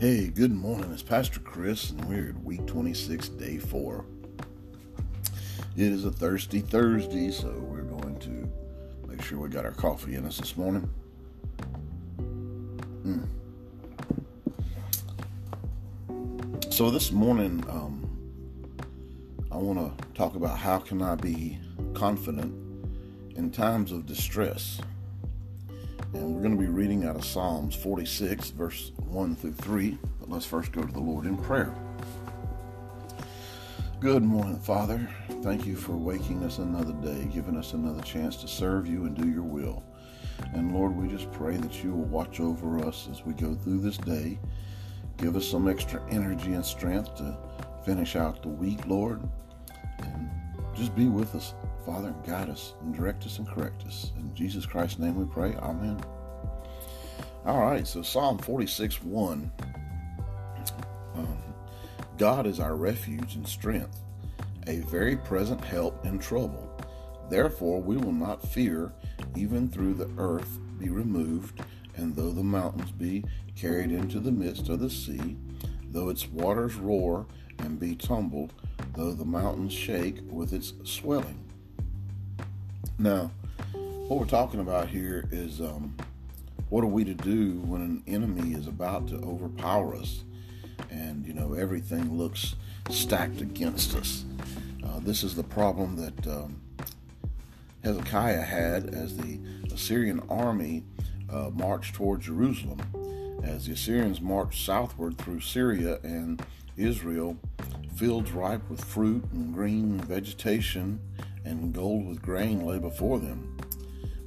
Hey, good morning. It's Pastor Chris, and we're at week 26, day 4. It is a thirsty Thursday, so we're going to make sure we got our coffee in us this morning. Mm. So this morning, um, I want to talk about how can I be confident in times of distress. And we're going to be reading out of Psalms 46, verse 1 through 3. But let's first go to the Lord in prayer. Good morning, Father. Thank you for waking us another day, giving us another chance to serve you and do your will. And Lord, we just pray that you will watch over us as we go through this day. Give us some extra energy and strength to finish out the week, Lord. And just be with us Father, and guide us and direct us and correct us. In Jesus Christ's name we pray. Amen. All right, so Psalm 46 1. Um, God is our refuge and strength, a very present help in trouble. Therefore, we will not fear, even through the earth be removed, and though the mountains be carried into the midst of the sea, though its waters roar and be tumbled, though the mountains shake with its swelling. Now, what we're talking about here is um, what are we to do when an enemy is about to overpower us and, you know, everything looks stacked against us? Uh, this is the problem that um, Hezekiah had as the Assyrian army uh, marched toward Jerusalem. As the Assyrians marched southward through Syria and Israel, fields ripe with fruit and green vegetation and gold with grain lay before them.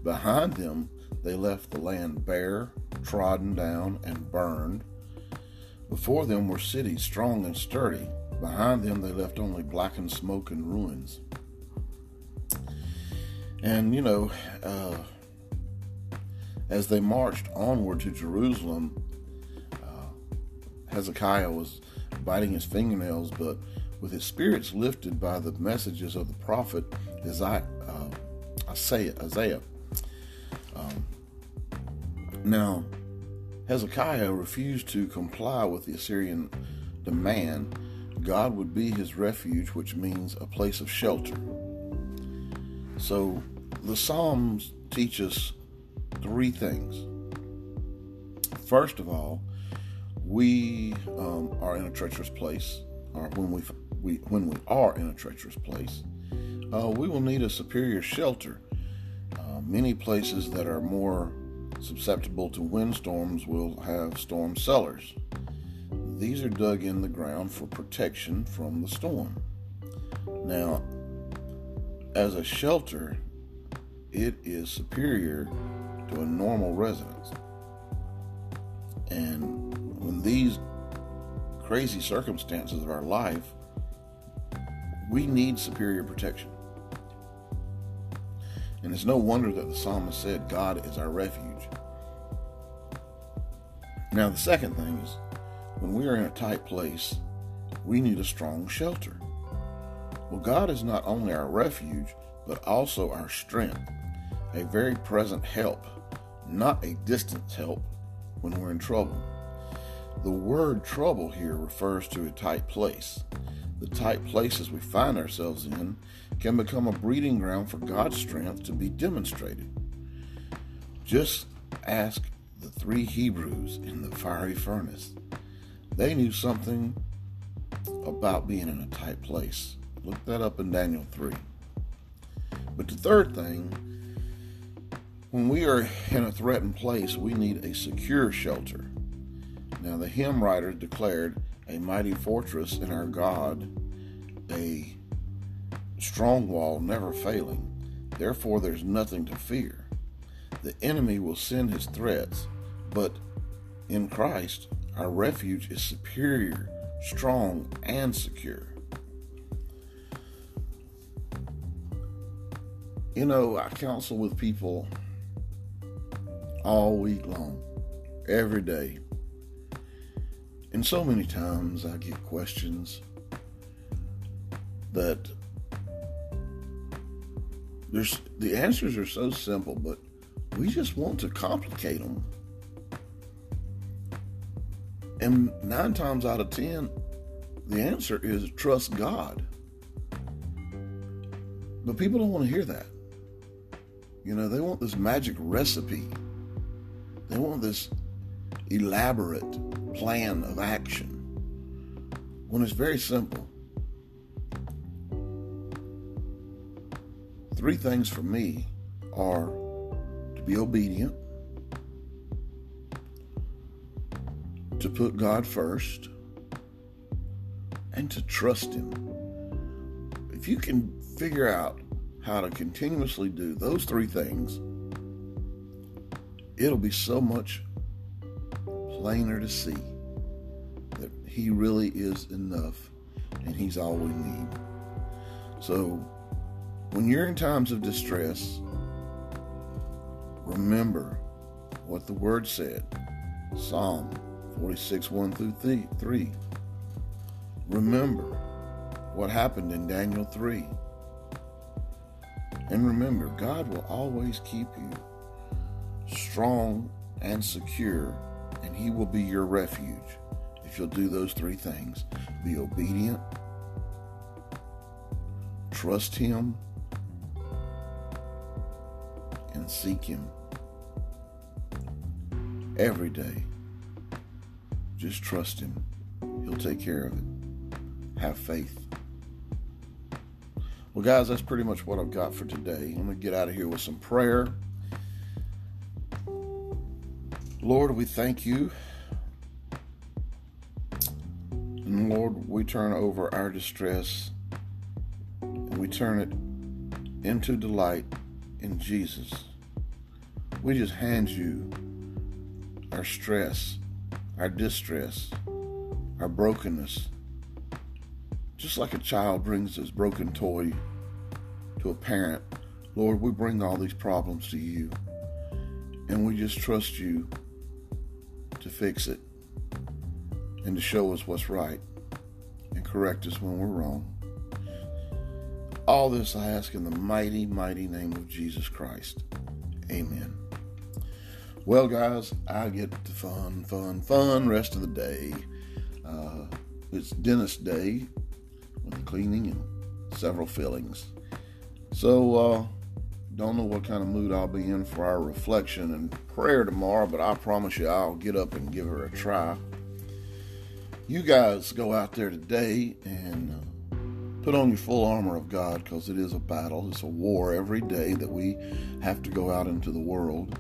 Behind them they left the land bare, trodden down, and burned. Before them were cities strong and sturdy. Behind them they left only blackened smoke and ruins. And, you know, uh, as they marched onward to Jerusalem, uh, Hezekiah was biting his fingernails, but with his spirits lifted by the messages of the prophet Isaiah. Uh, Isaiah. Now, Hezekiah refused to comply with the Assyrian demand. God would be his refuge, which means a place of shelter. So, the Psalms teach us three things. First of all, we um, are in a treacherous place, or when we we, when we are in a treacherous place, uh, we will need a superior shelter. Uh, many places that are more susceptible to windstorms will have storm cellars. These are dug in the ground for protection from the storm. Now, as a shelter, it is superior to a normal residence. And when these crazy circumstances of our life we need superior protection. And it's no wonder that the psalmist said, God is our refuge. Now, the second thing is, when we are in a tight place, we need a strong shelter. Well, God is not only our refuge, but also our strength, a very present help, not a distant help when we're in trouble. The word trouble here refers to a tight place the tight places we find ourselves in can become a breeding ground for God's strength to be demonstrated. Just ask the three Hebrews in the fiery furnace. They knew something about being in a tight place. Look that up in Daniel 3. But the third thing, when we are in a threatened place, we need a secure shelter. Now, the hymn writer declared, a mighty fortress in our God, a strong wall never failing. Therefore, there's nothing to fear. The enemy will send his threats, but in Christ, our refuge is superior, strong, and secure. You know, I counsel with people all week long, every day, and so many times I get questions that there's the answers are so simple, but we just want to complicate them. And nine times out of ten, the answer is trust God. But people don't want to hear that. You know, they want this magic recipe. They want this elaborate plan of action when it's very simple. Three things for me are to be obedient, to put God first, and to trust Him. If you can figure out how to continuously do those three things, it'll be so much plainer to see that He really is enough and He's all we need. So, when you're in times of distress, remember what the Word said Psalm 46 1 through 3. Remember what happened in Daniel 3. And remember, God will always keep you strong and secure, and He will be your refuge if you'll do those three things be obedient, trust Him, and seek Him every day. Just trust Him, He'll take care of it. Have faith. Well, guys, that's pretty much what I've got for today. I'm going to get out of here with some prayer. Lord, we thank you. And Lord, we turn over our distress and we turn it into delight in Jesus. We just hand you our stress, our distress, our brokenness, just like a child brings his broken toy to a parent, Lord, we bring all these problems to you. And we just trust you to fix it and to show us what's right and correct us when we're wrong. All this I ask in the mighty, mighty name of Jesus Christ. Amen. Well, guys, I get the fun, fun, fun rest of the day. Uh, it's dentist day with cleaning and several fillings. So, uh, don't know what kind of mood I'll be in for our reflection and prayer tomorrow, but I promise you I'll get up and give her a try. You guys go out there today and uh, put on your full armor of God because it is a battle. It's a war every day that we have to go out into the world.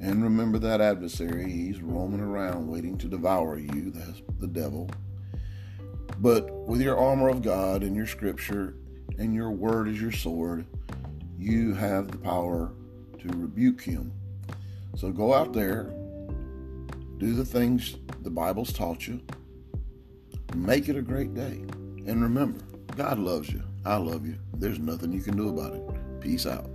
And remember that adversary, he's roaming around waiting to devour you. That's the devil. But with your armor of God and your scripture and your word as your sword, you have the power to rebuke him. So go out there, do the things the Bible's taught you, make it a great day. And remember, God loves you. I love you. There's nothing you can do about it. Peace out.